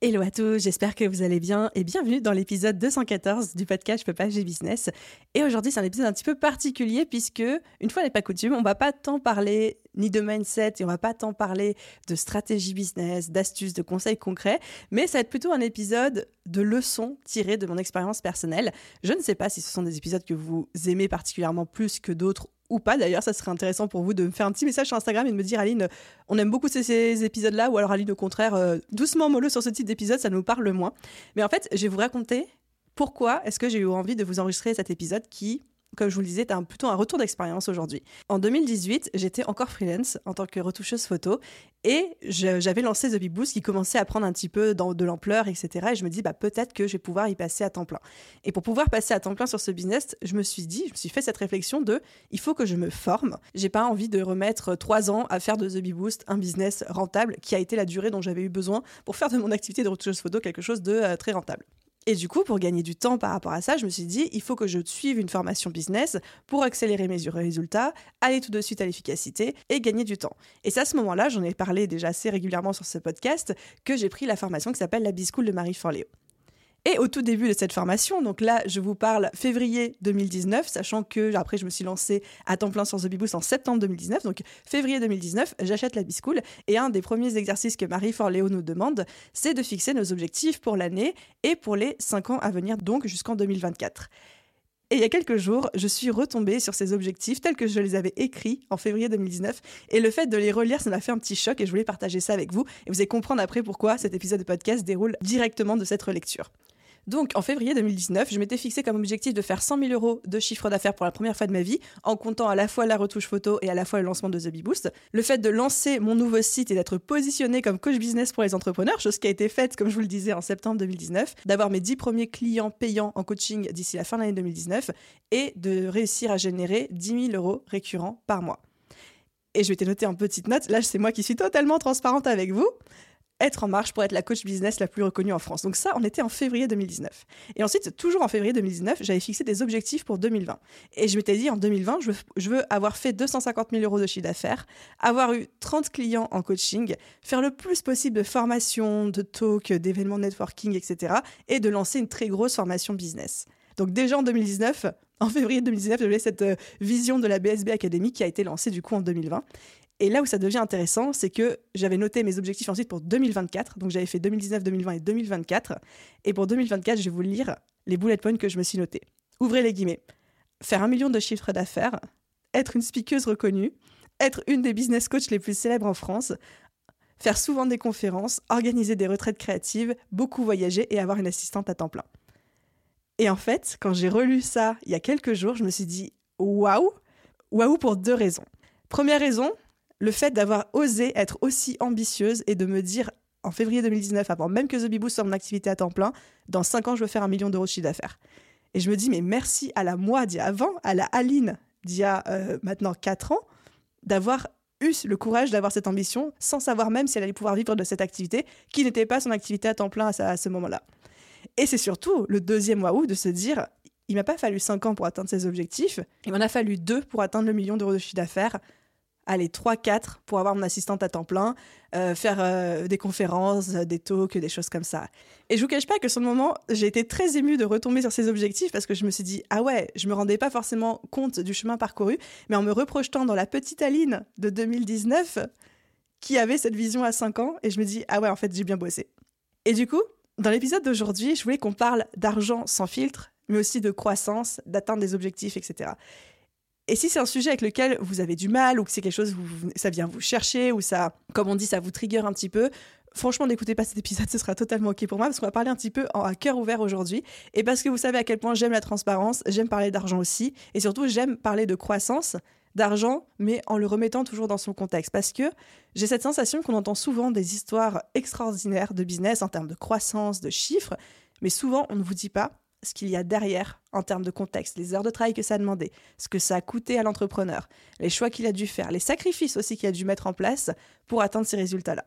Hello à tous, j'espère que vous allez bien et bienvenue dans l'épisode 214 du podcast Je peux pas, business. Et aujourd'hui, c'est un épisode un petit peu particulier puisque, une fois n'est pas coutume, on va pas tant parler ni de mindset et on va pas tant parler de stratégie business, d'astuces, de conseils concrets, mais ça va être plutôt un épisode de leçons tirées de mon expérience personnelle. Je ne sais pas si ce sont des épisodes que vous aimez particulièrement plus que d'autres ou pas d'ailleurs, ça serait intéressant pour vous de me faire un petit message sur Instagram et de me dire Aline, on aime beaucoup ces, épisodes-là, ou alors Aline au contraire, euh, doucement mollo sur ce type d'épisode, ça nous parle moins. Mais en fait, je vais vous raconter pourquoi est-ce que j'ai eu envie de vous enregistrer cet épisode qui, comme je vous le disais, c'est plutôt un retour d'expérience aujourd'hui. En 2018, j'étais encore freelance en tant que retoucheuse photo et j'avais lancé The Big Boost qui commençait à prendre un petit peu de l'ampleur, etc. Et je me dis, bah, peut-être que je vais pouvoir y passer à temps plein. Et pour pouvoir passer à temps plein sur ce business, je me suis dit, je me suis fait cette réflexion de, il faut que je me forme. J'ai pas envie de remettre trois ans à faire de The Big Boost un business rentable qui a été la durée dont j'avais eu besoin pour faire de mon activité de retoucheuse photo quelque chose de euh, très rentable. Et du coup, pour gagner du temps par rapport à ça, je me suis dit, il faut que je suive une formation business pour accélérer mes résultats, aller tout de suite à l'efficacité et gagner du temps. Et c'est à ce moment-là, j'en ai parlé déjà assez régulièrement sur ce podcast, que j'ai pris la formation qui s'appelle la B-School de Marie Forleo. Et au tout début de cette formation, donc là, je vous parle février 2019, sachant que après, je me suis lancée à temps plein sur The Beboost en septembre 2019. Donc, février 2019, j'achète la B-School. Et un des premiers exercices que Marie Forleo nous demande, c'est de fixer nos objectifs pour l'année et pour les 5 ans à venir, donc jusqu'en 2024. Et il y a quelques jours, je suis retombée sur ces objectifs tels que je les avais écrits en février 2019. Et le fait de les relire, ça m'a fait un petit choc et je voulais partager ça avec vous. Et vous allez comprendre après pourquoi cet épisode de podcast déroule directement de cette relecture. Donc en février 2019, je m'étais fixé comme objectif de faire 100 000 euros de chiffre d'affaires pour la première fois de ma vie, en comptant à la fois la retouche photo et à la fois le lancement de The Bee Boost. Le fait de lancer mon nouveau site et d'être positionné comme coach business pour les entrepreneurs, chose qui a été faite, comme je vous le disais, en septembre 2019, d'avoir mes 10 premiers clients payants en coaching d'ici la fin de l'année 2019 et de réussir à générer 10 000 euros récurrents par mois. Et je m'étais noté en petite note, là c'est moi qui suis totalement transparente avec vous être en marche pour être la coach business la plus reconnue en France. Donc ça, on était en février 2019. Et ensuite, toujours en février 2019, j'avais fixé des objectifs pour 2020. Et je m'étais dit, en 2020, je veux, avoir fait 250 000 euros de chiffre d'affaires, avoir eu 30 clients en coaching, faire le plus possible de formations, de talks, d'événements networking, etc. Et de lancer une très grosse formation business. Donc déjà en 2019, en février 2019, j'avais cette euh, vision de la BSB Academy qui a été lancée du coup en 2020. Et là où ça devient intéressant, c'est que j'avais noté mes objectifs ensuite pour 2024. Donc j'avais fait 2019, 2020 et 2024. Et pour 2024, je vais vous lire les bullet points que je me suis notés. Ouvrez les guillemets. Faire un million de chiffres d'affaires, être une speakeuse reconnue, être une des business coachs les plus célèbres en France, faire souvent des conférences, organiser des retraites créatives, beaucoup voyager et avoir une assistante à temps plein. Et en fait, quand j'ai relu ça il y a quelques jours, je me suis dit waouh Waouh pour deux raisons. Première raison, le fait d'avoir osé être aussi ambitieuse et de me dire en février 2019, avant même que The Bibou soit mon activité à temps plein, dans 5 ans, je veux faire un million d'euros de chiffre d'affaires. Et je me dis, mais merci à la moi d'il y a avant, à la Aline d'il y a euh, maintenant 4 ans, d'avoir eu le courage d'avoir cette ambition sans savoir même si elle allait pouvoir vivre de cette activité qui n'était pas son activité à temps plein à, ce moment-là. Et c'est surtout le deuxième waouh de se dire, il m'a pas fallu 5 ans pour atteindre ses objectifs, il m'en a fallu 2 pour atteindre le million d'euros de chiffre d'affaires allez, 3-4 pour avoir mon assistante à temps plein, euh, faire euh, des conférences, euh, des talks, des choses comme ça. Et je vous cache pas que sur le moment, j'ai été très émue de retomber sur ces objectifs parce que je me suis dit, ah ouais, je me rendais pas forcément compte du chemin parcouru, mais en me reprojetant dans la petite Aline de 2019 qui avait cette vision à 5 ans, et je me dis, ah ouais, en fait, j'ai bien bossé. Et du coup, dans l'épisode d'aujourd'hui, je voulais qu'on parle d'argent sans filtre, mais aussi de croissance, d'atteindre des objectifs, etc. Et si c'est un sujet avec lequel vous avez du mal ou que c'est quelque chose où ça vient vous chercher ou ça, comme on dit, ça vous trigger un petit peu, franchement, n'écoutez pas cet épisode, ce sera totalement OK pour moi parce qu'on va parler un petit peu à cœur ouvert aujourd'hui. Et parce que vous savez à quel point j'aime la transparence, j'aime parler d'argent aussi. Et surtout, j'aime parler de croissance, d'argent, mais en le remettant toujours dans son contexte. Parce que j'ai cette sensation qu'on entend souvent des histoires extraordinaires de business en termes de croissance, de chiffres, mais souvent on ne vous dit pas ce qu'il y a derrière en termes de contexte, les heures de travail que ça a demandé, ce que ça a coûté à l'entrepreneur, les choix qu'il a dû faire, les sacrifices aussi qu'il a dû mettre en place pour atteindre ces résultats-là.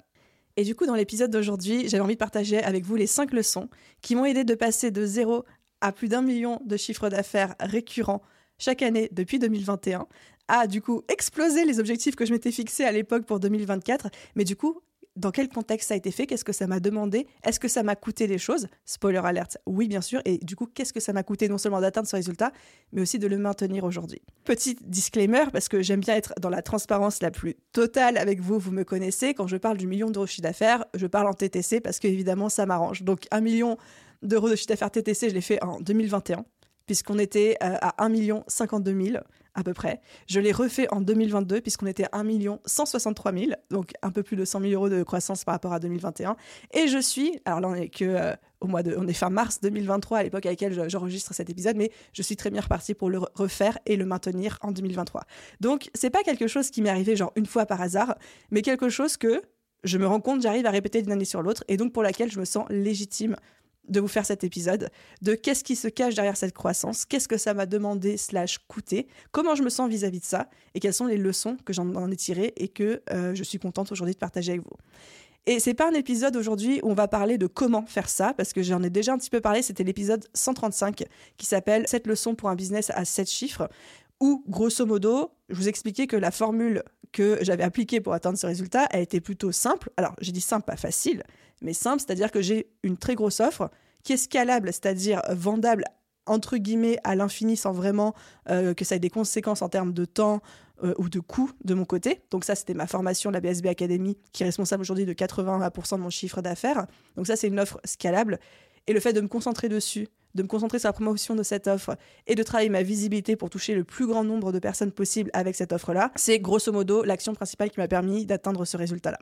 Et du coup, dans l'épisode d'aujourd'hui, j'avais envie de partager avec vous les cinq leçons qui m'ont aidé de passer de zéro à plus d'un million de chiffres d'affaires récurrents chaque année depuis 2021, à du coup exploser les objectifs que je m'étais fixés à l'époque pour 2024, mais du coup dans quel contexte ça a été fait, qu'est-ce que ça m'a demandé, est-ce que ça m'a coûté des choses? Spoiler alert, oui bien sûr, et du coup qu'est-ce que ça m'a coûté non seulement d'atteindre ce résultat, mais aussi de le maintenir aujourd'hui. Petit disclaimer, parce que j'aime bien être dans la transparence la plus totale avec vous, vous me connaissez, quand je parle du million d'euros de chiffre d'affaires, je parle en TTC parce que évidemment ça m'arrange. Donc un million d'euros de chiffre d'affaires TTC, je l'ai fait en 2021 puisqu'on était euh, à 1 52 000 à peu près. Je l'ai refait en 2022 puisqu'on était à 1 163 000, donc un peu plus de 100 000 euros de croissance par rapport à 2021. Et je suis, alors là on est que euh, au mois de, on est fin mars 2023 à l'époque à laquelle j'enregistre cet épisode, mais je suis très bien repartie pour le refaire et le maintenir en 2023. Donc c'est pas quelque chose qui m'est arrivé genre une fois par hasard, mais quelque chose que je me rends compte, j'arrive à répéter d'une année sur l'autre, et donc pour laquelle je me sens légitime de vous faire cet épisode, de qu'est-ce qui se cache derrière cette croissance, qu'est-ce que ça m'a demandé slash coûté, comment je me sens vis-à-vis de ça, et quelles sont les leçons que j'en ai tirées et que euh, je suis contente aujourd'hui de partager avec vous. Et c'est pas un épisode aujourd'hui où on va parler de comment faire ça, parce que j'en ai déjà un petit peu parlé, c'était l'épisode 135 qui s'appelle 7 leçons pour un business à 7 chiffres, où grosso modo, je vous expliquais que la formule que j'avais appliquée pour atteindre ce résultat a été plutôt simple. Alors j'ai dit simple, pas facile, mais simple, c'est-à-dire que j'ai une très grosse offre qui est scalable, c'est-à-dire vendable entre guillemets à l'infini sans vraiment euh, que ça ait des conséquences en termes de temps euh, ou de coût de mon côté. Donc ça, c'était ma formation, la BSB Academy, qui est responsable aujourd'hui de 80% de mon chiffre d'affaires. Donc ça, c'est une offre scalable. Et le fait de me concentrer dessus, de me concentrer sur la promotion de cette offre et de travailler ma visibilité pour toucher le plus grand nombre de personnes possible avec cette offre-là, c'est grosso modo l'action principale qui m'a permis d'atteindre ce résultat-là.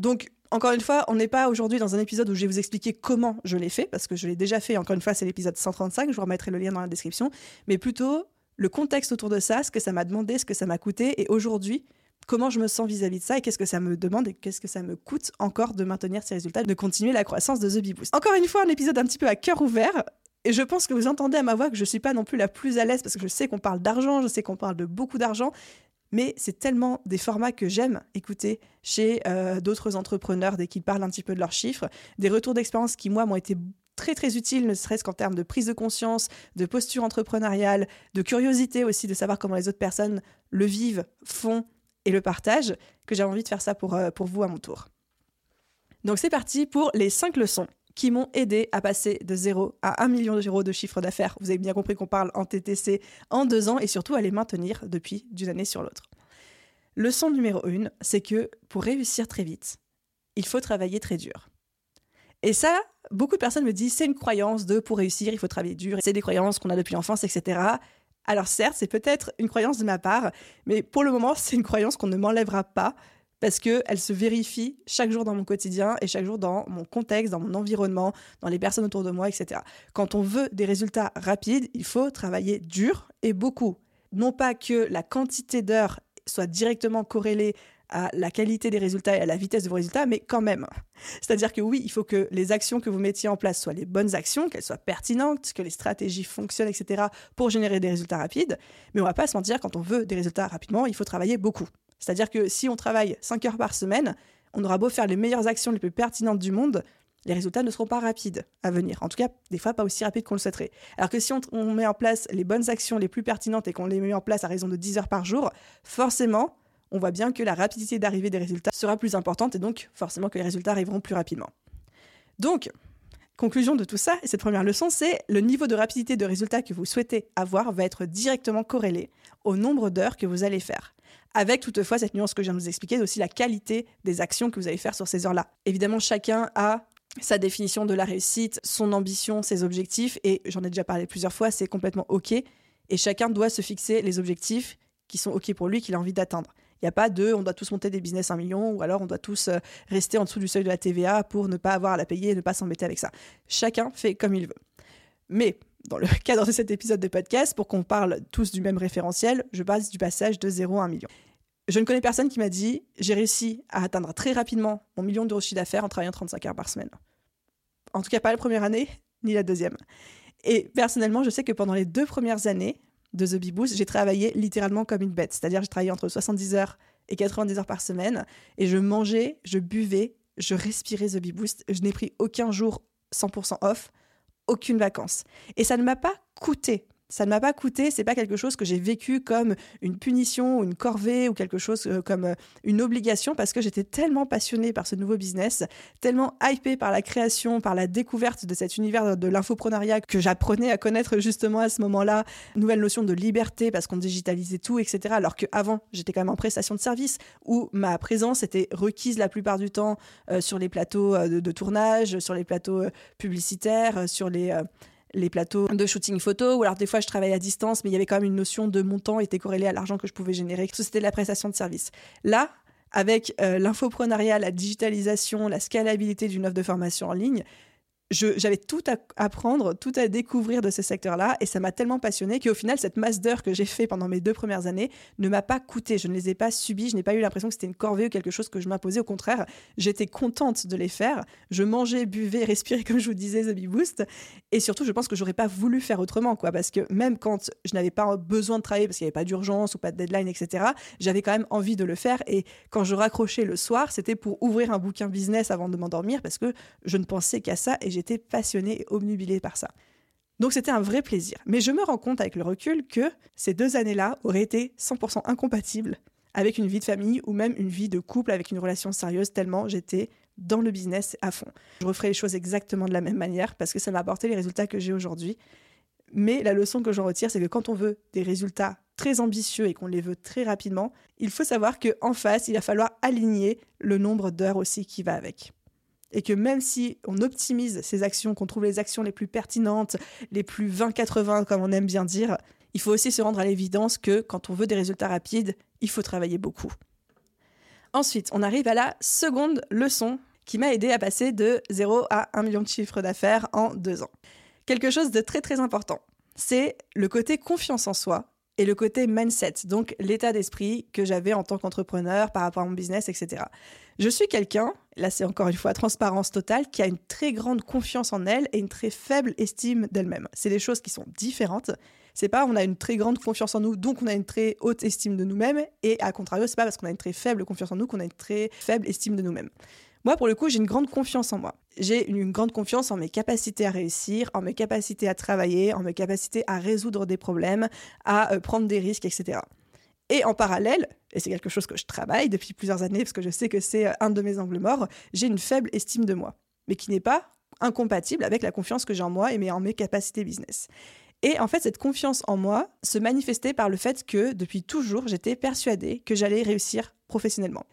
Donc, encore une fois, on n'est pas aujourd'hui dans un épisode où je vais vous expliquer comment je l'ai fait, parce que je l'ai déjà fait, encore une fois, c'est l'épisode 135, je vous remettrai le lien dans la description, mais plutôt le contexte autour de ça, ce que ça m'a demandé, ce que ça m'a coûté, et aujourd'hui, comment je me sens vis-à-vis de ça, et qu'est-ce que ça me demande, et qu'est-ce que ça me coûte encore de maintenir ces résultats, de continuer la croissance de The Bee Boost. Encore une fois, un épisode un petit peu à cœur ouvert, et je pense que vous entendez à ma voix que je ne suis pas non plus la plus à l'aise, parce que je sais qu'on parle d'argent, je sais qu'on parle de beaucoup d'argent, mais c'est tellement des formats que j'aime écouter chez euh, d'autres entrepreneurs dès qu'ils parlent un petit peu de leurs chiffres, des retours d'expérience qui, moi, m'ont été très très utiles, ne serait-ce qu'en termes de prise de conscience, de posture entrepreneuriale, de curiosité aussi, de savoir comment les autres personnes le vivent, font et le partagent, que j'ai envie de faire ça pour, euh, pour vous à mon tour. Donc c'est parti pour les cinq leçons qui m'ont aidé à passer de 0 à 1 million d'euros de chiffre d'affaires. Vous avez bien compris qu'on parle en TTC en deux ans et surtout à les maintenir depuis d'une année sur l'autre. Leçon numéro 1, c'est que pour réussir très vite, il faut travailler très dur. Et ça, beaucoup de personnes me disent c'est une croyance de pour réussir, il faut travailler dur. C'est des croyances qu'on a depuis l'enfance, etc. Alors certes, c'est peut-être une croyance de ma part, mais pour le moment, c'est une croyance qu'on ne m'enlèvera pas parce qu'elle se vérifie chaque jour dans mon quotidien et chaque jour dans mon contexte, dans mon environnement, dans les personnes autour de moi, etc. Quand on veut des résultats rapides, il faut travailler dur et beaucoup. Non pas que la quantité d'heures soit directement corrélée à la qualité des résultats et à la vitesse de vos résultats, mais quand même. C'est-à-dire que oui, il faut que les actions que vous mettiez en place soient les bonnes actions, qu'elles soient pertinentes, que les stratégies fonctionnent, etc., pour générer des résultats rapides. Mais on va pas se mentir, quand on veut des résultats rapidement, il faut travailler beaucoup. C'est-à-dire que si on travaille 5 heures par semaine, on aura beau faire les meilleures actions les plus pertinentes du monde, les résultats ne seront pas rapides à venir. En tout cas, des fois, pas aussi rapides qu'on le souhaiterait. Alors que si on, met en place les bonnes actions les plus pertinentes et qu'on les met en place à raison de 10 heures par jour, forcément, on voit bien que la rapidité d'arrivée des résultats sera plus importante et donc forcément que les résultats arriveront plus rapidement. Donc, conclusion de tout ça, et cette première leçon, c'est le niveau de rapidité de résultats que vous souhaitez avoir va être directement corrélé au nombre d'heures que vous allez faire avec toutefois cette nuance que je viens de vous expliquer, aussi la qualité des actions que vous allez faire sur ces heures-là. Évidemment, chacun a sa définition de la réussite, son ambition, ses objectifs, et j'en ai déjà parlé plusieurs fois, c'est complètement OK, et chacun doit se fixer les objectifs qui sont OK pour lui, qu'il a envie d'atteindre. Il n'y a pas de on doit tous monter des business à un million ou alors on doit tous euh, rester en dessous du seuil de la TVA pour ne pas avoir à la payer et ne pas s'embêter avec ça. Chacun fait comme il veut. Mais dans le cadre de cet épisode de podcast, pour qu'on parle tous du même référentiel, je passe du passage de 0 à 1 million. Je ne connais personne qui m'a dit j'ai réussi à atteindre très rapidement mon million d'euros de chiffre d'affaires en travaillant 35 heures par semaine. En tout cas, pas la première année, ni la deuxième. Et personnellement, je sais que pendant les deux premières années de The Bee Boost, j'ai travaillé littéralement comme une bête. C'est-à-dire, j'ai travaillé entre 70 heures et 90 heures par semaine. Et je mangeais, je buvais, je respirais The Bee Boost. Je n'ai pris aucun jour 100% off, aucune vacance. Et ça ne m'a pas coûté ça ne m'a pas coûté, c'est pas quelque chose que j'ai vécu comme une punition ou une corvée ou quelque chose euh, comme euh, une obligation parce que j'étais tellement passionnée par ce nouveau business, tellement hypée par la création, par la découverte de cet univers de l'infoprenariat que j'apprenais à connaître justement à ce moment-là, nouvelle notion de liberté parce qu'on digitalisait tout, etc. Alors qu'avant, j'étais quand même en prestation de service où ma présence était requise la plupart du temps euh, sur les plateaux de, tournage, sur les plateaux publicitaires, sur les les plateaux de shooting photo, ou alors des fois je travaillais à distance, mais il y avait quand même une notion de montant était corrélée à l'argent que je pouvais générer. C'était de la prestation de service. Là, avec euh, l'infoprenariat, la digitalisation, la scalabilité d'une offre de formation en ligne, j'avais tout à apprendre, tout à découvrir de ce secteur-là, et ça m'a tellement passionné qu'au final, cette masse d'heures que j'ai fait pendant mes deux premières années ne m'a pas coûté. Je ne les ai pas subies, je n'ai pas eu l'impression que c'était une corvée ou quelque chose que je m'imposais. Au contraire, j'étais contente de les faire. Je mangeais, buvais, respirais, comme je vous disais, The Bee Boost. Et surtout, je pense que j'aurais pas voulu faire autrement, quoi, parce que même quand je n'avais pas besoin de travailler, parce qu'il n'y avait pas d'urgence ou pas de deadline, etc., j'avais quand même envie de le faire. Et quand je raccrochais le soir, c'était pour ouvrir un bouquin business avant de m'endormir, parce que je ne pensais qu'à ça et j'étais passionnée et obnubilée par ça. Donc c'était un vrai plaisir. Mais je me rends compte avec le recul que ces deux années-là auraient été 100% incompatibles avec une vie de famille ou même une vie de couple avec une relation sérieuse tellement j'étais dans le business à fond. Je referai les choses exactement de la même manière parce que ça m'a apporté les résultats que j'ai aujourd'hui. Mais la leçon que j'en retire, c'est que quand on veut des résultats très ambitieux et qu'on les veut très rapidement, il faut savoir qu'en face, il va falloir aligner le nombre d'heures aussi qui va avec et que même si on optimise ces actions, qu'on trouve les actions les plus pertinentes, les plus 20-80 comme on aime bien dire, il faut aussi se rendre à l'évidence que quand on veut des résultats rapides, il faut travailler beaucoup. Ensuite, on arrive à la seconde leçon qui m'a aidé à passer de 0 à 1 million de chiffres d'affaires en deux ans. Quelque chose de très très important, c'est le côté confiance en soi et le côté mindset, donc l'état d'esprit que j'avais en tant qu'entrepreneur par rapport à mon business, etc. Je suis quelqu'un, là c'est encore une fois transparence totale, qui a une très grande confiance en elle et une très faible estime d'elle-même. C'est des choses qui sont différentes. C'est pas on a une très grande confiance en nous, donc on a une très haute estime de nous-mêmes, et à contrario, c'est pas parce qu'on a une très faible confiance en nous qu'on a une très faible estime de nous-mêmes. Moi, pour le coup, j'ai une grande confiance en moi. J'ai une grande confiance en mes capacités à réussir, en mes capacités à travailler, en mes capacités à résoudre des problèmes, à euh, prendre des risques, etc. Et en parallèle, et c'est quelque chose que je travaille depuis plusieurs années parce que je sais que c'est euh, un de mes angles morts, j'ai une faible estime de moi, mais qui n'est pas incompatible avec la confiance que j'ai en moi et en mes capacités business. Et en fait, cette confiance en moi se manifestait par le fait que depuis toujours, j'étais persuadée que j'allais réussir professionnellement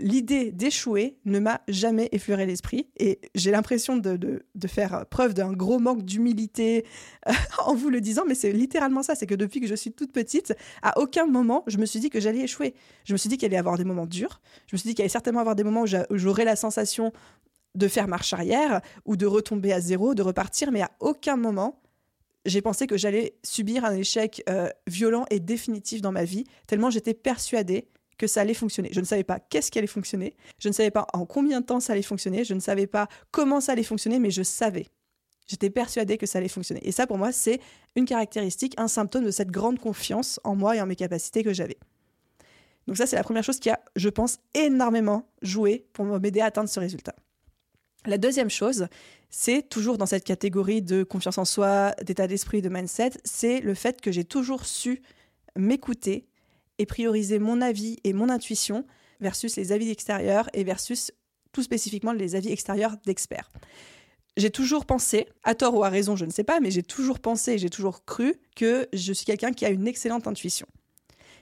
l'idée d'échouer ne m'a jamais effleuré l'esprit et j'ai l'impression de, faire preuve d'un gros manque d'humilité euh, en vous le disant, mais c'est littéralement ça, c'est que depuis que je suis toute petite, à aucun moment je me suis dit que j'allais échouer. Je me suis dit qu'il allait y avoir des moments durs, je me suis dit qu'il allait certainement avoir des moments où j'aurais la sensation de faire marche arrière ou de retomber à zéro, de repartir, mais à aucun moment j'ai pensé que j'allais subir un échec euh, violent et définitif dans ma vie, tellement j'étais persuadée que ça allait fonctionner. Je ne savais pas qu'est-ce qui allait fonctionner, je ne savais pas en combien de temps ça allait fonctionner, je ne savais pas comment ça allait fonctionner, mais je savais. J'étais persuadée que ça allait fonctionner. Et ça, pour moi, c'est une caractéristique, un symptôme de cette grande confiance en moi et en mes capacités que j'avais. Donc ça, c'est la première chose qui a, je pense, énormément joué pour m'aider à atteindre ce résultat. La deuxième chose, c'est toujours dans cette catégorie de confiance en soi, d'état d'esprit, de mindset, c'est le fait que j'ai toujours su m'écouter et prioriser mon avis et mon intuition versus les avis extérieurs et versus tout spécifiquement les avis extérieurs d'experts. J'ai toujours pensé, à tort ou à raison, je ne sais pas, mais j'ai toujours pensé, j'ai toujours cru que je suis quelqu'un qui a une excellente intuition.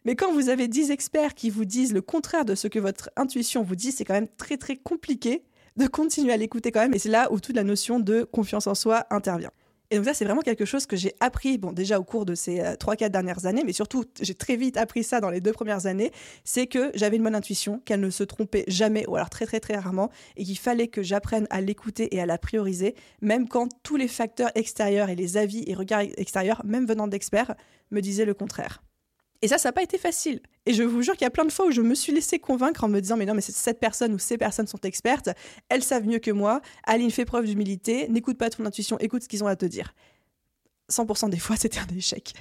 Mais quand vous avez 10 experts qui vous disent le contraire de ce que votre intuition vous dit, c'est quand même très très compliqué de continuer à l'écouter quand même. Et c'est là où toute la notion de confiance en soi intervient. Et donc ça, c'est vraiment quelque chose que j'ai appris, bon, déjà au cours de ces euh, trois, 4 dernières années, mais surtout, j'ai très vite appris ça dans les deux premières années, c'est que j'avais une bonne intuition, qu'elle ne se trompait jamais, ou alors très, très, très rarement, et qu'il fallait que j'apprenne à l'écouter et à la prioriser, même quand tous les facteurs extérieurs et les avis et regards extérieurs, même venant d'experts, me disaient le contraire. Et ça, ça n'a pas été facile. Et je vous jure qu'il y a plein de fois où je me suis laissé convaincre en me disant, mais non, mais cette personne ou ces personnes sont expertes, elles savent mieux que moi, Aline fait preuve d'humilité, n'écoute pas ton intuition, écoute ce qu'ils ont à te dire. 100% des fois, c'était un échec.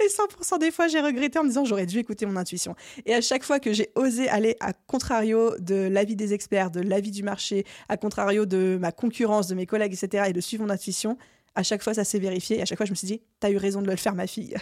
Et 100% des fois, j'ai regretté en me disant j'aurais dû écouter mon intuition. Et à chaque fois que j'ai osé aller à contrario de l'avis des experts, de l'avis du marché, à contrario de ma concurrence, de mes collègues, etc., et de suivre mon intuition, à chaque fois, ça s'est vérifié. Et à chaque fois, je me suis dit, t'as eu raison de le faire, ma fille.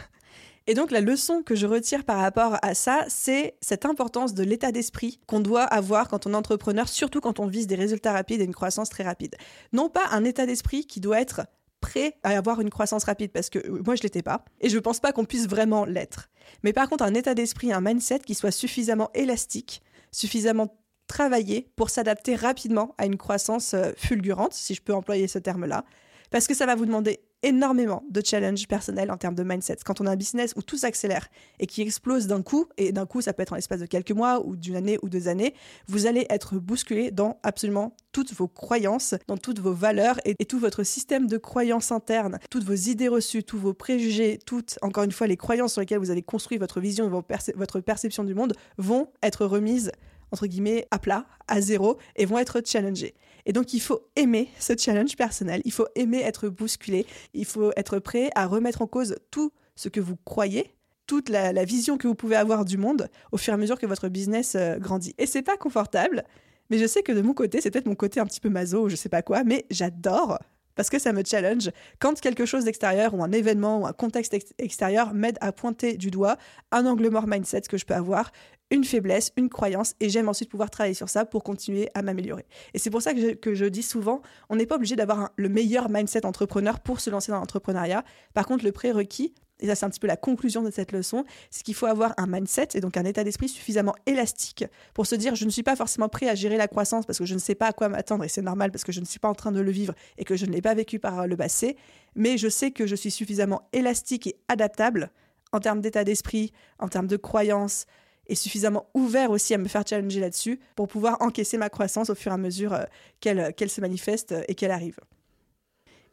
Et donc la leçon que je retire par rapport à ça, c'est cette importance de l'état d'esprit qu'on doit avoir quand on est entrepreneur, surtout quand on vise des résultats rapides et une croissance très rapide. Non pas un état d'esprit qui doit être prêt à avoir une croissance rapide parce que euh, moi je l'étais pas et je ne pense pas qu'on puisse vraiment l'être. Mais par contre un état d'esprit, un mindset qui soit suffisamment élastique, suffisamment travaillé pour s'adapter rapidement à une croissance euh, fulgurante, si je peux employer ce terme-là, parce que ça va vous demander énormément de challenges personnels en termes de mindset. Quand on a un business où tout s'accélère et qui explose d'un coup, et d'un coup ça peut être en l'espace de quelques mois ou d'une année ou deux années, vous allez être bousculé dans absolument toutes vos croyances, dans toutes vos valeurs et, tout votre système de croyances internes, toutes vos idées reçues, tous vos préjugés, toutes, encore une fois, les croyances sur lesquelles vous avez construit votre vision, votre perception du monde vont être remises entre guillemets, à plat, à zéro, et vont être challengés. Et donc, il faut aimer ce challenge personnel, il faut aimer être bousculé, il faut être prêt à remettre en cause tout ce que vous croyez, toute la, vision que vous pouvez avoir du monde au fur et à mesure que votre business euh, grandit. Et c'est pas confortable, mais je sais que de mon côté, c'est peut-être mon côté un petit peu maso je sais pas quoi, mais j'adore parce que ça me challenge quand quelque chose d'extérieur ou un événement ou un contexte extérieur m'aide à pointer du doigt un angle mort mindset que je peux avoir, une faiblesse, une croyance, et j'aime ensuite pouvoir travailler sur ça pour continuer à m'améliorer. Et c'est pour ça que je, dis souvent, on n'est pas obligé d'avoir le meilleur mindset entrepreneur pour se lancer dans l'entrepreneuriat. Par contre, le prérequis, et ça c'est un petit peu la conclusion de cette leçon, c'est qu'il faut avoir un mindset et donc un état d'esprit suffisamment élastique pour se dire je ne suis pas forcément prêt à gérer la croissance parce que je ne sais pas à quoi m'attendre et c'est normal parce que je ne suis pas en train de le vivre et que je ne l'ai pas vécu par le passé, mais je sais que je suis suffisamment élastique et adaptable en termes d'état d'esprit, en termes de croyances, et suffisamment ouvert aussi à me faire challenger là-dessus pour pouvoir encaisser ma croissance au fur et à mesure euh, qu'elle se manifeste et qu'elle arrive.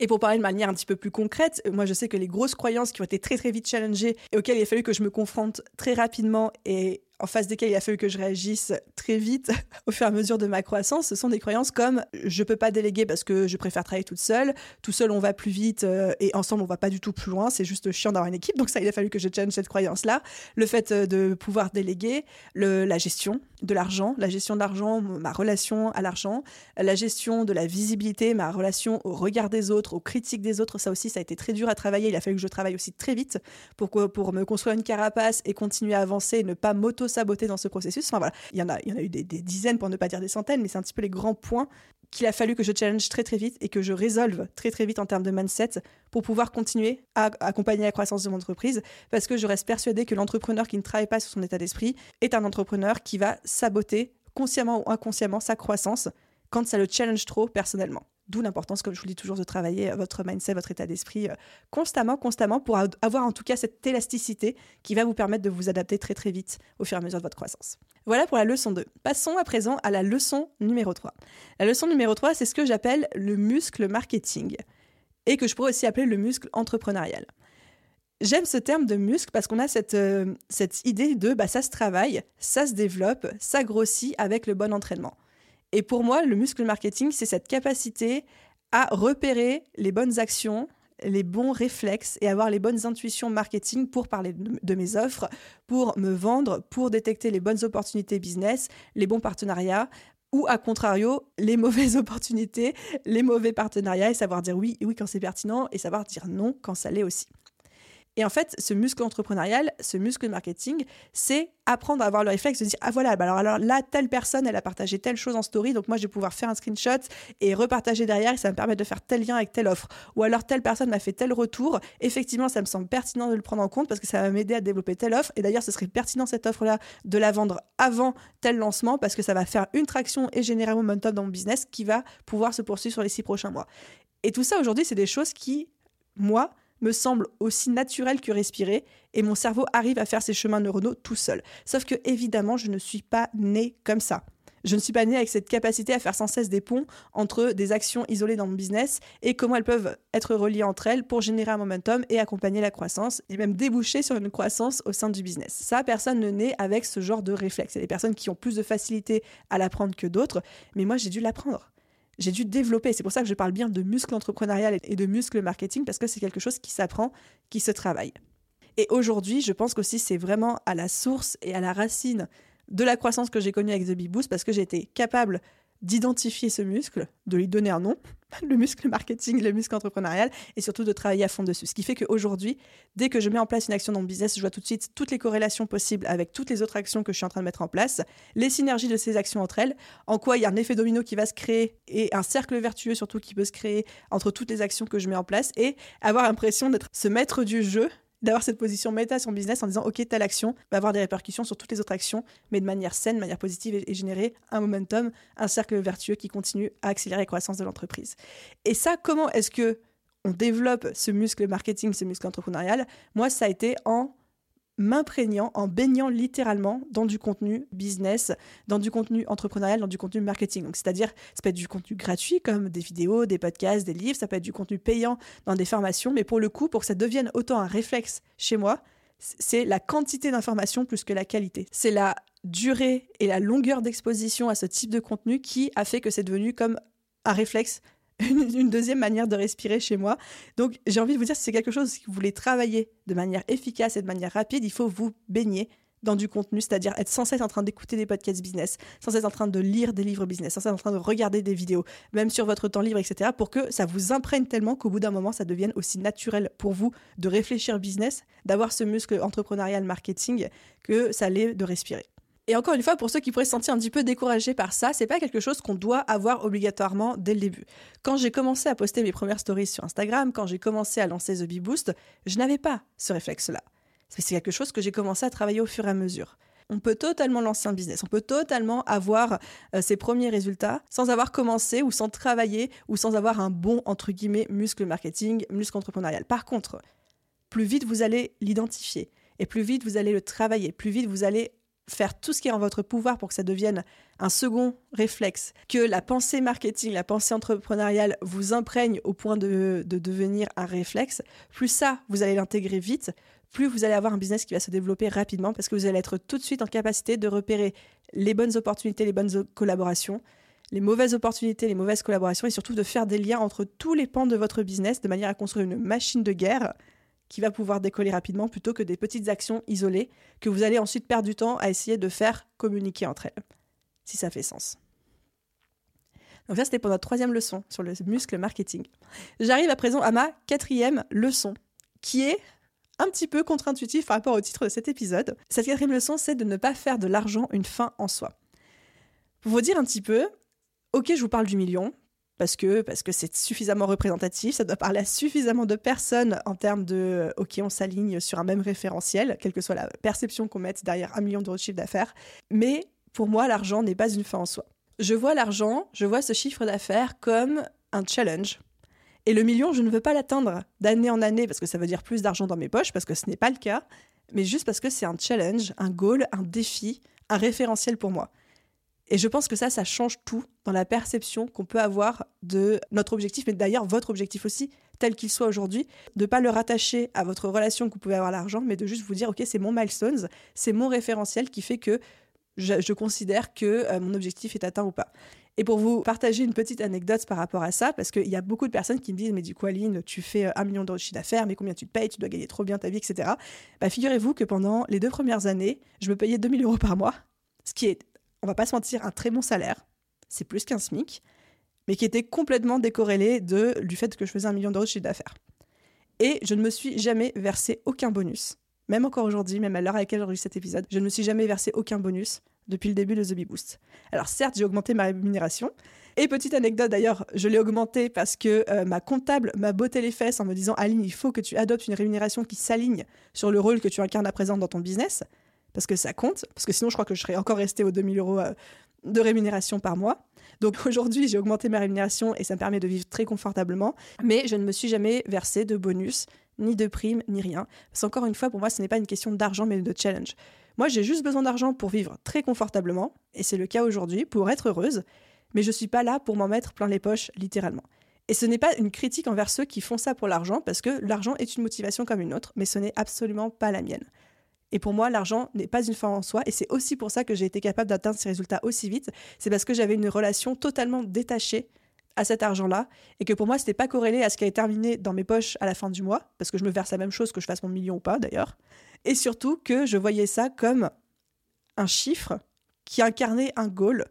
Et pour parler de manière un petit peu plus concrète, euh, moi je sais que les grosses croyances qui ont été très très vite challengées et auxquelles il a fallu que je me confronte très rapidement et en face desquelles il a fallu que je réagisse très vite au fur et à mesure de ma croissance, ce sont des croyances comme je peux pas déléguer parce que je préfère travailler toute seule, tout seul on va plus vite euh, et ensemble on va pas du tout plus loin, c'est juste chiant d'avoir une équipe. Donc ça, il a fallu que je change cette croyance-là. Le fait euh, de pouvoir déléguer, la gestion de l'argent, la gestion de l'argent, ma relation à l'argent, la gestion de la visibilité, ma relation au regard des autres, aux critiques des autres, ça aussi ça a été très dur à travailler. Il a fallu que je travaille aussi très vite pour, pour me construire une carapace et continuer à avancer et ne pas m'auto saboter dans ce processus. Enfin voilà, il y en a, il y en a eu des, dizaines pour ne pas dire des centaines, mais c'est un petit peu les grands points qu'il a fallu que je challenge très très vite et que je résolve très très vite en termes de mindset pour pouvoir continuer à accompagner la croissance de mon entreprise parce que je reste persuadée que l'entrepreneur qui ne travaille pas sur son état d'esprit est un entrepreneur qui va saboter consciemment ou inconsciemment sa croissance quand ça le challenge trop personnellement. D'où l'importance, comme je vous dis toujours, de travailler euh, votre mindset, votre état d'esprit euh, constamment, constamment, pour avoir en tout cas cette élasticité qui va vous permettre de vous adapter très très vite au fur et à mesure de votre croissance. Voilà pour la leçon 2. Passons à présent à la leçon numéro 3. La leçon numéro 3, c'est ce que j'appelle le muscle marketing et que je pourrais aussi appeler le muscle entrepreneurial. J'aime ce terme de muscle parce qu'on a cette, euh, cette idée de bah, ça se travaille, ça se développe, ça grossit avec le bon entraînement. Et pour moi, le muscle marketing, c'est cette capacité à repérer les bonnes actions, les bons réflexes et avoir les bonnes intuitions marketing pour parler de, mes offres, pour me vendre, pour détecter les bonnes opportunités business, les bons partenariats ou à contrario, les mauvaises opportunités, les mauvais partenariats et savoir dire oui, oui quand c'est pertinent et savoir dire non quand ça l'est aussi. Et en fait, ce muscle entrepreneurial, ce muscle marketing, c'est apprendre à avoir le réflexe de dire ah voilà bah alors, alors là telle personne elle a partagé telle chose en story donc moi je vais pouvoir faire un screenshot et repartager derrière et ça va me permettre de faire tel lien avec telle offre. Ou alors telle personne m'a fait tel retour. Effectivement ça me semble pertinent de le prendre en compte parce que ça va m'aider à développer telle offre. Et d'ailleurs ce serait pertinent cette offre là de la vendre avant tel lancement parce que ça va faire une traction et générer un momentum dans mon business qui va pouvoir se poursuivre sur les six prochains mois. Et tout ça aujourd'hui c'est des choses qui moi, me semble aussi naturel que respirer et mon cerveau arrive à faire ses chemins neuronaux tout seul. Sauf que évidemment, je ne suis pas née comme ça. Je ne suis pas née avec cette capacité à faire sans cesse des ponts entre des actions isolées dans mon business et comment elles peuvent être reliées entre elles pour générer un momentum et accompagner la croissance et même déboucher sur une croissance au sein du business. Ça, personne ne naît avec ce genre de réflexe. Il y a des personnes qui ont plus de facilité à l'apprendre que d'autres, mais moi j'ai dû l'apprendre j'ai dû développer. C'est pour ça que je parle bien de muscle entrepreneurial et de muscle marketing, parce que c'est quelque chose qui s'apprend, qui se travaille. Et aujourd'hui, je pense qu'aussi c'est vraiment à la source et à la racine de la croissance que j'ai connue avec The Big Boost parce que j'ai été capable d'identifier ce muscle, de lui donner un nom, le muscle marketing, le muscle entrepreneurial, et surtout de travailler à fond dessus. Ce qui fait qu'aujourd'hui, dès que je mets en place une action dans mon business, je vois tout de suite toutes les corrélations possibles avec toutes les autres actions que je suis en train de mettre en place, les synergies de ces actions entre elles, en quoi il y a un effet domino qui va se créer et un cercle vertueux surtout qui peut se créer entre toutes les actions que je mets en place, et avoir l'impression d'être ce maître du jeu d'avoir cette position méta sur son business en disant ok telle action va avoir des répercussions sur toutes les autres actions mais de manière saine, de manière positive et, générer un momentum, un cercle vertueux qui continue à accélérer la croissance de l'entreprise. Et ça, comment est-ce que on développe ce muscle marketing, ce muscle entrepreneurial? Moi, ça a été en m'imprégnant, en baignant littéralement dans du contenu business, dans du contenu entrepreneurial, dans du contenu marketing. Donc, c'est-à-dire, ça peut être du contenu gratuit comme des vidéos, des podcasts, des livres, ça peut être du contenu payant dans des formations, mais pour le coup, pour que ça devienne autant un réflexe chez moi, c'est la quantité d'informations plus que la qualité. C'est la durée et la longueur d'exposition à ce type de contenu qui a fait que c'est devenu comme un réflexe une, deuxième manière de respirer chez moi. Donc j'ai envie de vous dire, si c'est quelque chose que vous voulez travailler de manière efficace et de manière rapide, il faut vous baigner dans du contenu, c'est-à-dire être sans cesse en train d'écouter des podcasts business, sans cesse en train de lire des livres business, sans cesse en train de regarder des vidéos, même sur votre temps libre, etc., pour que ça vous imprègne tellement qu'au bout d'un moment, ça devienne aussi naturel pour vous de réfléchir business, d'avoir ce muscle entrepreneurial marketing que ça l'est de respirer. Et encore une fois, pour ceux qui pourraient se sentir un petit peu découragés par ça, c'est pas quelque chose qu'on doit avoir obligatoirement dès le début. Quand j'ai commencé à poster mes premières stories sur Instagram, quand j'ai commencé à lancer The Bee Boost, je n'avais pas ce réflexe-là. C'est quelque chose que j'ai commencé à travailler au fur et à mesure. On peut totalement lancer un business, on peut totalement avoir euh, ses premiers résultats sans avoir commencé ou sans travailler ou sans avoir un bon, entre guillemets, muscle marketing, muscle entrepreneurial. Par contre, plus vite vous allez l'identifier et plus vite vous allez le travailler, plus vite vous allez faire tout ce qui est en votre pouvoir pour que ça devienne un second réflexe, que la pensée marketing, la pensée entrepreneuriale vous imprègne au point de, devenir un réflexe, plus ça, vous allez l'intégrer vite, plus vous allez avoir un business qui va se développer rapidement parce que vous allez être tout de suite en capacité de repérer les bonnes opportunités, les bonnes collaborations, les mauvaises opportunités, les mauvaises collaborations et surtout de faire des liens entre tous les pans de votre business de manière à construire une machine de guerre qui va pouvoir décoller rapidement plutôt que des petites actions isolées que vous allez ensuite perdre du temps à essayer de faire communiquer entre elles, si ça fait sens. Donc ça, c'était pour notre troisième leçon sur le muscle marketing. J'arrive à présent à ma quatrième leçon, qui est un petit peu contre-intuitif par rapport au titre de cet épisode. Cette quatrième leçon, c'est de ne pas faire de l'argent une fin en soi. Pour vous dire un petit peu, ok, je vous parle du million, parce que parce que c'est suffisamment représentatif, ça doit parler à suffisamment de personnes en termes de OK, on s'aligne sur un même référentiel, quelle que soit la perception qu'on mette derrière un million d'euros de chiffre d'affaires. Mais pour moi, l'argent n'est pas une fin en soi. Je vois l'argent, je vois ce chiffre d'affaires comme un challenge. Et le million, je ne veux pas l'atteindre d'année en année parce que ça veut dire plus d'argent dans mes poches, parce que ce n'est pas le cas, mais juste parce que c'est un challenge, un goal, un défi, un référentiel pour moi. Et je pense que ça, ça change tout dans la perception qu'on peut avoir de notre objectif, mais d'ailleurs votre objectif aussi, tel qu'il soit aujourd'hui, de ne pas le rattacher à votre relation que vous pouvez avoir à l'argent, mais de juste vous dire, OK, c'est mon milestone, c'est mon référentiel qui fait que je, considère que euh, mon objectif est atteint ou pas. Et pour vous partager une petite anecdote par rapport à ça, parce qu'il y a beaucoup de personnes qui me disent, mais du coup, Aline, tu fais euh, un million d'euros de chiffre d'affaires, mais combien tu te payes, tu dois gagner trop bien ta vie, etc. Bah, figurez-vous que pendant les deux premières années, je me payais 2000 euros par mois, ce qui est on va pas se mentir, un très bon salaire, c'est plus qu'un SMIC, mais qui était complètement décorrélé de, du fait que je faisais un million d'euros de chiffre d'affaires. Et je ne me suis jamais versé aucun bonus. Même encore aujourd'hui, même à l'heure à laquelle j'enregistre cet épisode, je ne me suis jamais versé aucun bonus depuis le début de The Bee Boost. Alors certes, j'ai augmenté ma rémunération. Et petite anecdote d'ailleurs, je l'ai augmenté parce que euh, ma comptable m'a botté les fesses en me disant Aline, il faut que tu adoptes une rémunération qui s'aligne sur le rôle que tu incarnes à présent dans ton business parce que ça compte, parce que sinon je crois que je serais encore resté aux 2000 euros euh, de rémunération par mois. Donc aujourd'hui, j'ai augmenté ma rémunération et ça me permet de vivre très confortablement, mais je ne me suis jamais versé de bonus, ni de primes, ni rien. Parce qu'encore une fois, pour moi, ce n'est pas une question d'argent, mais de challenge. Moi, j'ai juste besoin d'argent pour vivre très confortablement, et c'est le cas aujourd'hui, pour être heureuse, mais je ne suis pas là pour m'en mettre plein les poches, littéralement. Et ce n'est pas une critique envers ceux qui font ça pour l'argent, parce que l'argent est une motivation comme une autre, mais ce n'est absolument pas la mienne. Et pour moi, l'argent n'est pas une fin en soi, et c'est aussi pour ça que j'ai été capable d'atteindre ces résultats aussi vite. C'est parce que j'avais une relation totalement détachée à cet argent-là, et que pour moi, ce n'était pas corrélé à ce qui allait terminer dans mes poches à la fin du mois, parce que je me verse la même chose que je fasse mon million ou pas d'ailleurs, et surtout que je voyais ça comme un chiffre qui incarnait un goal,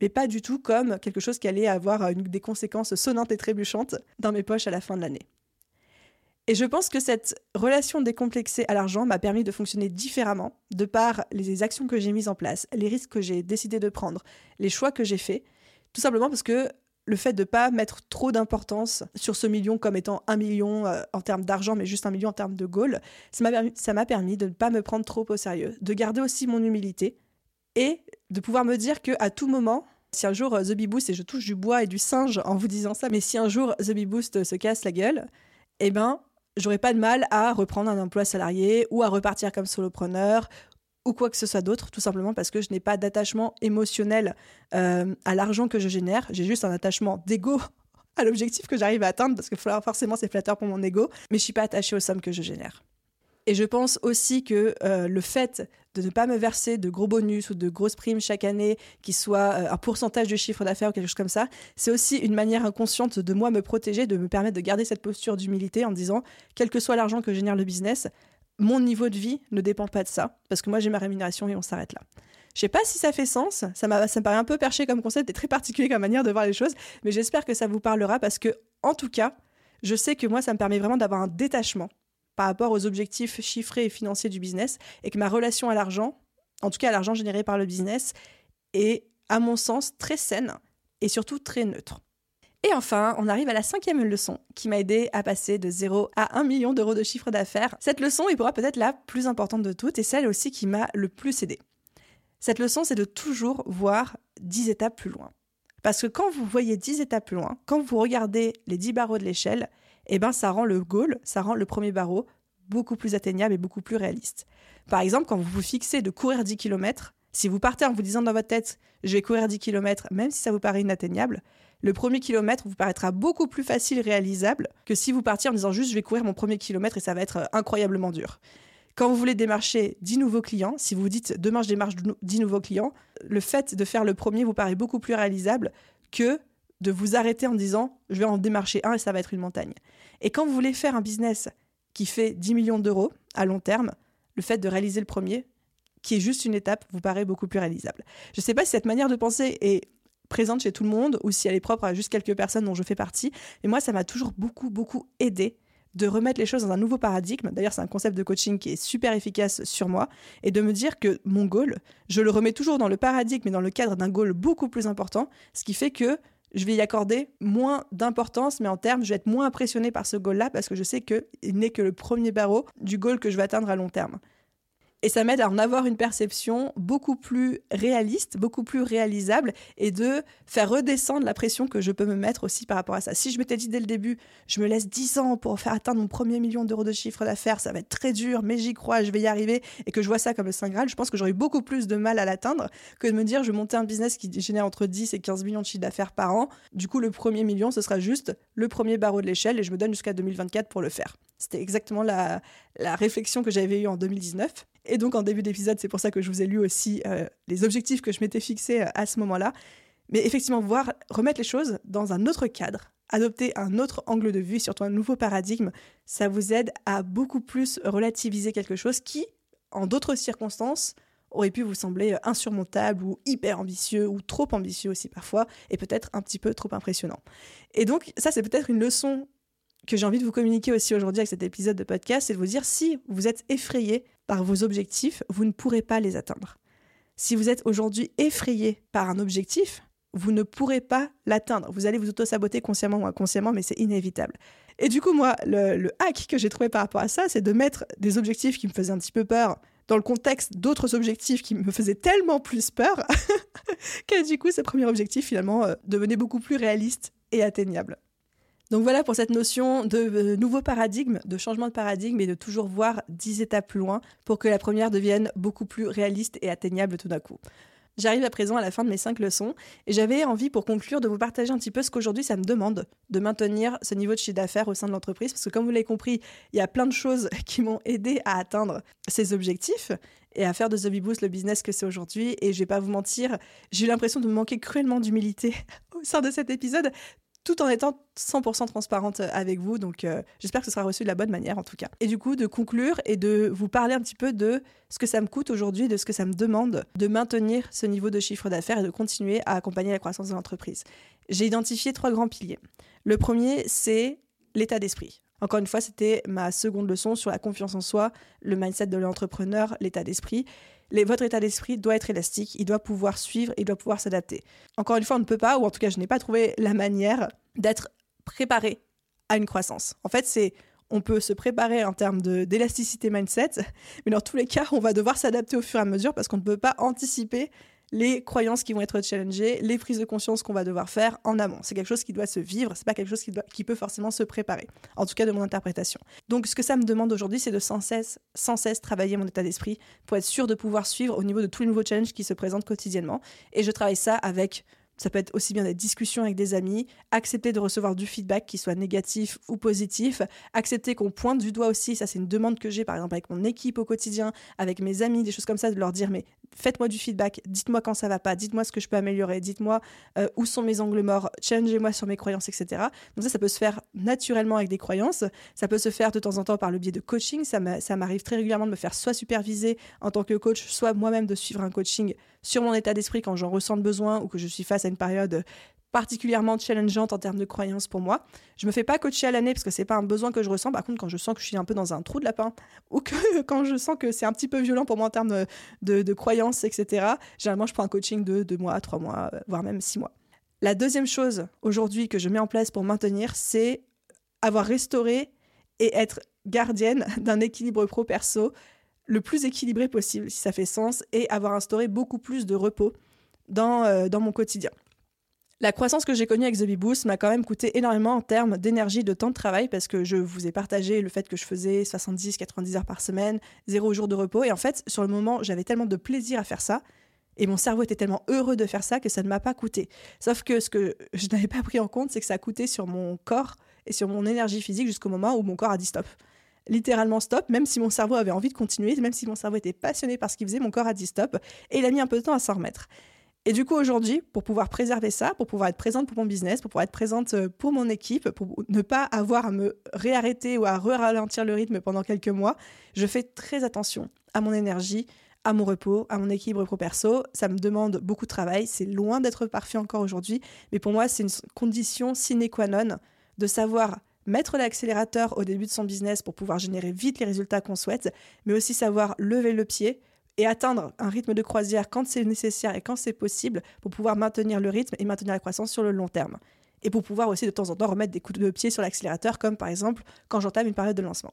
mais pas du tout comme quelque chose qui allait avoir des conséquences sonnantes et trébuchantes dans mes poches à la fin de l'année. Et je pense que cette relation décomplexée à l'argent m'a permis de fonctionner différemment de par les actions que j'ai mises en place, les risques que j'ai décidé de prendre, les choix que j'ai faits, tout simplement parce que le fait de ne pas mettre trop d'importance sur ce million comme étant un million euh, en termes d'argent, mais juste un million en termes de goal, ça m'a permis, de ne pas me prendre trop au sérieux, de garder aussi mon humilité et de pouvoir me dire que à tout moment, si un jour euh, The Bee Boost, et je touche du bois et du singe en vous disant ça, mais si un jour The Bee Boost se casse la gueule, eh ben, j'aurais pas de mal à reprendre un emploi salarié ou à repartir comme solopreneur ou quoi que ce soit d'autre, tout simplement parce que je n'ai pas d'attachement émotionnel euh, à l'argent que je génère. J'ai juste un attachement d'ego à l'objectif que j'arrive à atteindre parce que forcément c'est flatteur pour mon ego, mais je suis pas attachée aux sommes que je génère. Et je pense aussi que euh, le fait de ne pas me verser de gros bonus ou de grosses primes chaque année, qui soient euh, un pourcentage du chiffre d'affaires ou quelque chose comme ça, c'est aussi une manière inconsciente de moi me protéger, de me permettre de garder cette posture d'humilité en disant, quel que soit l'argent que génère le business, mon niveau de vie ne dépend pas de ça, parce que moi j'ai ma rémunération et on s'arrête là. Je sais pas si ça fait sens, ça, ça me paraît un peu perché comme concept et très particulier comme manière de voir les choses, mais j'espère que ça vous parlera parce que, en tout cas, je sais que moi ça me permet vraiment d'avoir un détachement par rapport aux objectifs chiffrés et financiers du business et que ma relation à l'argent, en tout cas à l'argent généré par le business, est, à mon sens, très saine et surtout très neutre. Et enfin, on arrive à la cinquième leçon qui m'a aidé à passer de 0 à 1 million d'euros de chiffre d'affaires. Cette leçon est pour moi peut-être la plus importante de toutes et celle aussi qui m'a le plus aidé. Cette leçon, c'est de toujours voir 10 étapes plus loin. Parce que quand vous voyez 10 étapes plus loin, quand vous regardez les 10 barreaux de l'échelle, eh ben ça rend le goal, ça rend le premier barreau beaucoup plus atteignable et beaucoup plus réaliste. Par exemple, quand vous vous fixez de courir 10 km, si vous partez en vous disant dans votre tête je vais courir 10 km, même si ça vous paraît inatteignable, le premier kilomètre vous paraîtra beaucoup plus facile réalisable que si vous partiez en disant juste je vais courir mon premier kilomètre et ça va être euh, incroyablement dur. Quand vous voulez démarcher 10 nouveaux clients, si vous vous dites demain je démarche 10 nouveaux clients, le fait de faire le premier vous paraît beaucoup plus réalisable que de vous arrêter en disant je vais en démarcher un et ça va être une montagne. Et quand vous voulez faire un business qui fait 10 millions d'euros à long terme, le fait de réaliser le premier, qui est juste une étape, vous paraît beaucoup plus réalisable. Je ne sais pas si cette manière de penser est présente chez tout le monde ou si elle est propre à juste quelques personnes dont je fais partie, mais moi ça m'a toujours beaucoup beaucoup aidé de remettre les choses dans un nouveau paradigme. D'ailleurs, c'est un concept de coaching qui est super efficace sur moi. Et de me dire que mon goal, je le remets toujours dans le paradigme, mais dans le cadre d'un goal beaucoup plus important. Ce qui fait que je vais y accorder moins d'importance, mais en termes, je vais être moins impressionné par ce goal-là parce que je sais qu'il n'est que le premier barreau du goal que je vais atteindre à long terme. Et ça m'aide à en avoir une perception beaucoup plus réaliste, beaucoup plus réalisable et de faire redescendre la pression que je peux me mettre aussi par rapport à ça. Si je m'étais dit dès le début, je me laisse 10 ans pour faire atteindre mon premier million d'euros de chiffre d'affaires, ça va être très dur, mais j'y crois, je vais y arriver et que je vois ça comme le Saint Graal, je pense que j'aurais beaucoup plus de mal à l'atteindre que de me dire je vais monter un business qui génère entre 10 et 15 millions de chiffre d'affaires par an. Du coup, le premier million, ce sera juste le premier barreau de l'échelle et je me donne jusqu'à 2024 pour le faire. C'était exactement la réflexion que j'avais eue en 2019. Et donc en début d'épisode, c'est pour ça que je vous ai lu aussi euh, les objectifs que je m'étais fixés euh, à ce moment-là. Mais effectivement, voir remettre les choses dans un autre cadre, adopter un autre angle de vue, surtout un nouveau paradigme, ça vous aide à beaucoup plus relativiser quelque chose qui, en d'autres circonstances, aurait pu vous sembler euh, insurmontable ou hyper ambitieux ou trop ambitieux aussi parfois, et peut-être un petit peu trop impressionnant. Et donc ça, c'est peut-être une leçon que j'ai envie de vous communiquer aussi aujourd'hui avec cet épisode de podcast, c'est de vous dire si vous êtes effrayé par vos objectifs, vous ne pourrez pas les atteindre. Si vous êtes aujourd'hui effrayé par un objectif, vous ne pourrez pas l'atteindre. Vous allez vous auto-saboter consciemment ou inconsciemment, mais c'est inévitable. Et du coup, moi, le, hack que j'ai trouvé par rapport à ça, c'est de mettre des objectifs qui me faisaient un petit peu peur, dans le contexte d'autres objectifs qui me faisaient tellement plus peur que du coup, ce premier objectif finalement euh, devenait beaucoup plus réaliste et atteignable. Donc voilà pour cette notion de euh, nouveau paradigme, de changement de paradigme et de toujours voir dix étapes plus loin pour que la première devienne beaucoup plus réaliste et atteignable tout d'un coup. J'arrive à présent à la fin de mes cinq leçons et j'avais envie pour conclure de vous partager un petit peu ce qu'aujourd'hui ça me demande de maintenir ce niveau de chiffre d'affaires au sein de l'entreprise parce que comme vous l'avez compris, il y a plein de choses qui m'ont aidé à atteindre ces objectifs et à faire de The Boost le business que c'est aujourd'hui et je vais pas vous mentir, j'ai eu l'impression de me manquer cruellement d'humilité au sein de cet épisode tout en étant 100% transparente avec vous. Donc, euh, j'espère que ce sera reçu de la bonne manière, en tout cas. Et du coup, de conclure et de vous parler un petit peu de ce que ça me coûte aujourd'hui, de ce que ça me demande de maintenir ce niveau de chiffre d'affaires et de continuer à accompagner la croissance de l'entreprise. J'ai identifié trois grands piliers. Le premier, c'est l'état d'esprit. Encore une fois, c'était ma seconde leçon sur la confiance en soi, le mindset de l'entrepreneur, l'état d'esprit votre état d'esprit doit être élastique, il doit pouvoir suivre, il doit pouvoir s'adapter. Encore une fois, on ne peut pas, ou en tout cas, je n'ai pas trouvé la manière d'être préparé à une croissance. En fait, c'est on peut se préparer en termes d'élasticité mindset, mais dans tous les cas, on va devoir s'adapter au fur et à mesure parce qu'on ne peut pas anticiper les croyances qui vont être challengées, les prises de conscience qu'on va devoir faire en amont. C'est quelque chose qui doit se vivre, c'est pas quelque chose qui, qui, peut forcément se préparer, en tout cas de mon interprétation. Donc ce que ça me demande aujourd'hui, c'est de sans cesse, sans cesse travailler mon état d'esprit pour être sûr de pouvoir suivre au niveau de tous les nouveaux challenges qui se présentent quotidiennement. Et je travaille ça avec ça peut être aussi bien des discussions avec des amis, accepter de recevoir du feedback qui soit négatif ou positif, accepter qu'on pointe du doigt aussi, ça c'est une demande que j'ai par exemple avec mon équipe au quotidien, avec mes amis, des choses comme ça, de leur dire mais faites-moi du feedback, dites-moi quand ça va pas, dites-moi ce que je peux améliorer, dites-moi euh, où sont mes angles morts, challengez-moi sur mes croyances, etc. Donc ça, ça peut se faire naturellement avec des croyances, ça peut se faire de temps en temps par le biais de coaching, ça m'arrive très régulièrement de me faire soit superviser en tant que coach, soit moi-même de suivre un coaching sur mon état d'esprit quand j'en ressens le besoin ou que je suis face à une période particulièrement challengeante en termes de croyances pour moi. Je me fais pas coacher à l'année parce que c'est pas un besoin que je ressens. Par contre, quand je sens que je suis un peu dans un trou de lapin ou que quand je sens que c'est un petit peu violent pour moi en termes de, croyances, etc., généralement, je prends un coaching de deux mois, trois mois, euh, voire même six mois. La deuxième chose aujourd'hui que je mets en place pour maintenir, c'est avoir restauré et être gardienne d'un équilibre pro-perso le plus équilibré possible, si ça fait sens, et avoir instauré beaucoup plus de repos dans, euh, dans mon quotidien. La croissance que j'ai connue avec The Boost m'a quand même coûté énormément en termes d'énergie, de temps de travail, parce que je vous ai partagé le fait que je faisais 70-90 heures par semaine, zéro jour de repos. Et en fait, sur le moment, j'avais tellement de plaisir à faire ça, et mon cerveau était tellement heureux de faire ça que ça ne m'a pas coûté. Sauf que ce que je n'avais pas pris en compte, c'est que ça a coûté sur mon corps et sur mon énergie physique jusqu'au moment où mon corps a dit stop littéralement stop, même si mon cerveau avait envie de continuer, même si mon cerveau était passionné par ce qu'il faisait, mon corps a dit stop, et il a mis un peu de temps à s'en remettre. Et du coup, aujourd'hui, pour pouvoir préserver ça, pour pouvoir être présente pour mon business, pour pouvoir être présente euh, pour mon équipe, pour ne pas avoir à me réarrêter ou à ralentir le rythme pendant quelques mois, je fais très attention à mon énergie, à mon repos, à mon équilibre pro-perso. Ça me demande beaucoup de travail. C'est loin d'être parfait encore aujourd'hui, mais pour moi, c'est une condition sine qua non de savoir mettre l'accélérateur au début de son business pour pouvoir générer vite les résultats qu'on souhaite, mais aussi savoir lever le pied et atteindre un rythme de croisière quand c'est nécessaire et quand c'est possible pour pouvoir maintenir le rythme et maintenir la croissance sur le long terme. Et pour pouvoir aussi de temps en temps remettre des coups de pied sur l'accélérateur, comme par exemple quand j'entame une période de lancement.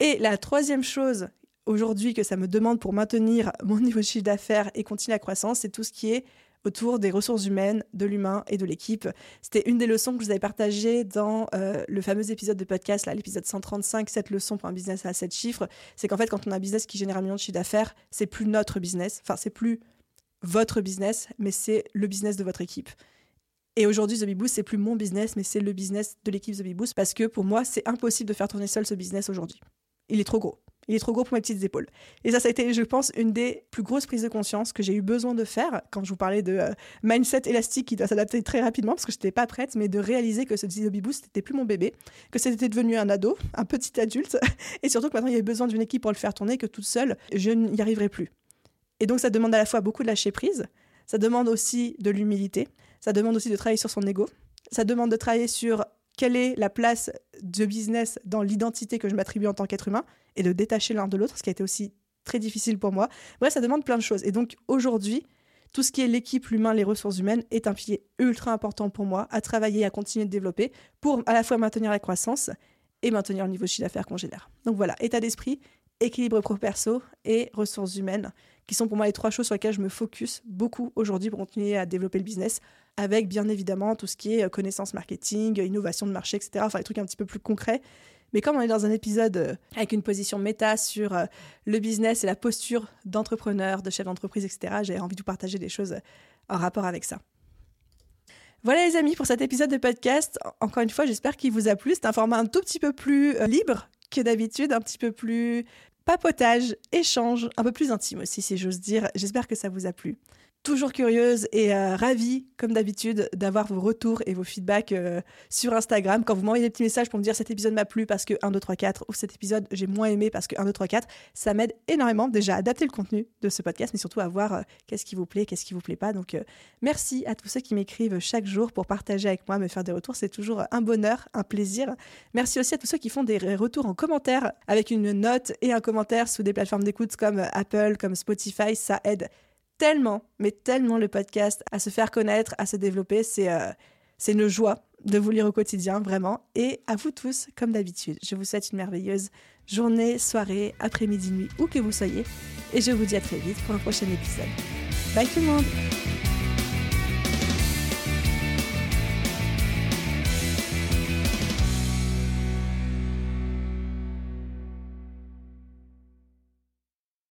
Et la troisième chose aujourd'hui que ça me demande pour maintenir mon niveau de chiffre d'affaires et continuer la croissance, c'est tout ce qui est autour des ressources humaines, de l'humain et de l'équipe. C'était une des leçons que je vous avais partagées dans euh, le fameux épisode de podcast, l'épisode 135, cette leçon pour un business à 7 chiffres. C'est qu'en fait, quand on a un business qui génère un million de chiffre d'affaires, c'est plus notre business, enfin, c'est plus votre business, mais c'est le business de votre équipe. Et aujourd'hui, The Boost, c'est plus mon business, mais c'est le business de l'équipe The Boost parce que pour moi, c'est impossible de faire tourner seul ce business aujourd'hui. Il est trop gros. Il est trop gros pour mes petites épaules. Et ça, ça a été, je pense, une des plus grosses prises de conscience que j'ai eu besoin de faire quand je vous parlais de euh, mindset élastique qui doit s'adapter très rapidement parce que je n'étais pas prête, mais de réaliser que ce Baby Boost n'était plus mon bébé, que c'était devenu un ado, un petit adulte, et surtout que maintenant il y avait besoin d'une équipe pour le faire tourner, que toute seule, je n'y arriverai plus. Et donc ça demande à la fois beaucoup de lâcher prise, ça demande aussi de l'humilité, ça demande aussi de travailler sur son ego, ça demande de travailler sur quelle est la place de business dans l'identité que je m'attribue en tant qu'être humain et de détacher l'un de l'autre, ce qui a été aussi très difficile pour moi. Bref, ça demande plein de choses. Et donc aujourd'hui, tout ce qui est l'équipe, l'humain, les ressources humaines est un pilier ultra important pour moi à travailler, à continuer de développer pour à la fois maintenir la croissance et maintenir le niveau de chiffre d'affaires qu'on génère. Donc voilà, état d'esprit, équilibre pro-perso et ressources humaines, qui sont pour moi les trois choses sur lesquelles je me focus beaucoup aujourd'hui pour continuer à développer le business, avec bien évidemment tout ce qui est connaissance marketing, innovation de marché, etc. Enfin, des trucs un petit peu plus concrets. Mais comme on est dans un épisode euh, avec une position méta sur euh, le business et la posture d'entrepreneur, de chef d'entreprise, etc., j'ai envie de vous partager des choses en rapport avec ça. Voilà les amis pour cet épisode de podcast. Encore une fois, j'espère qu'il vous a plu. C'est un format un tout petit peu plus euh, libre que d'habitude, un petit peu plus papotage, échange, un peu plus intime aussi si j'ose dire. J'espère que ça vous a plu toujours curieuse et euh, ravie, comme d'habitude, d'avoir vos retours et vos feedbacks euh, sur Instagram. Quand vous m'envoyez des petits messages pour me dire cet épisode m'a plu parce que 1, 2, 3, 4 ou cet épisode j'ai moins aimé parce que 1, 2, 3, 4, ça m'aide énormément déjà à adapter le contenu de ce podcast, mais surtout à voir euh, qu'est-ce qui vous plaît, qu'est-ce qui vous plaît pas. Donc merci à tous ceux qui m'écrivent chaque jour pour partager avec moi, me faire des retours. C'est toujours un bonheur, un plaisir. Merci aussi à tous ceux qui font des retours en commentaire avec une note et un commentaire sous des plateformes d'écoute comme Apple, comme Spotify. Ça aide tellement, mais tellement le podcast à se faire connaître, à se développer. C'est euh, c'est une joie de vous lire au quotidien, vraiment. Et à vous tous, comme d'habitude, je vous souhaite une merveilleuse journée, soirée, après-midi, nuit, où que vous soyez. Et je vous dis à très vite pour un prochain épisode. Bye tout le monde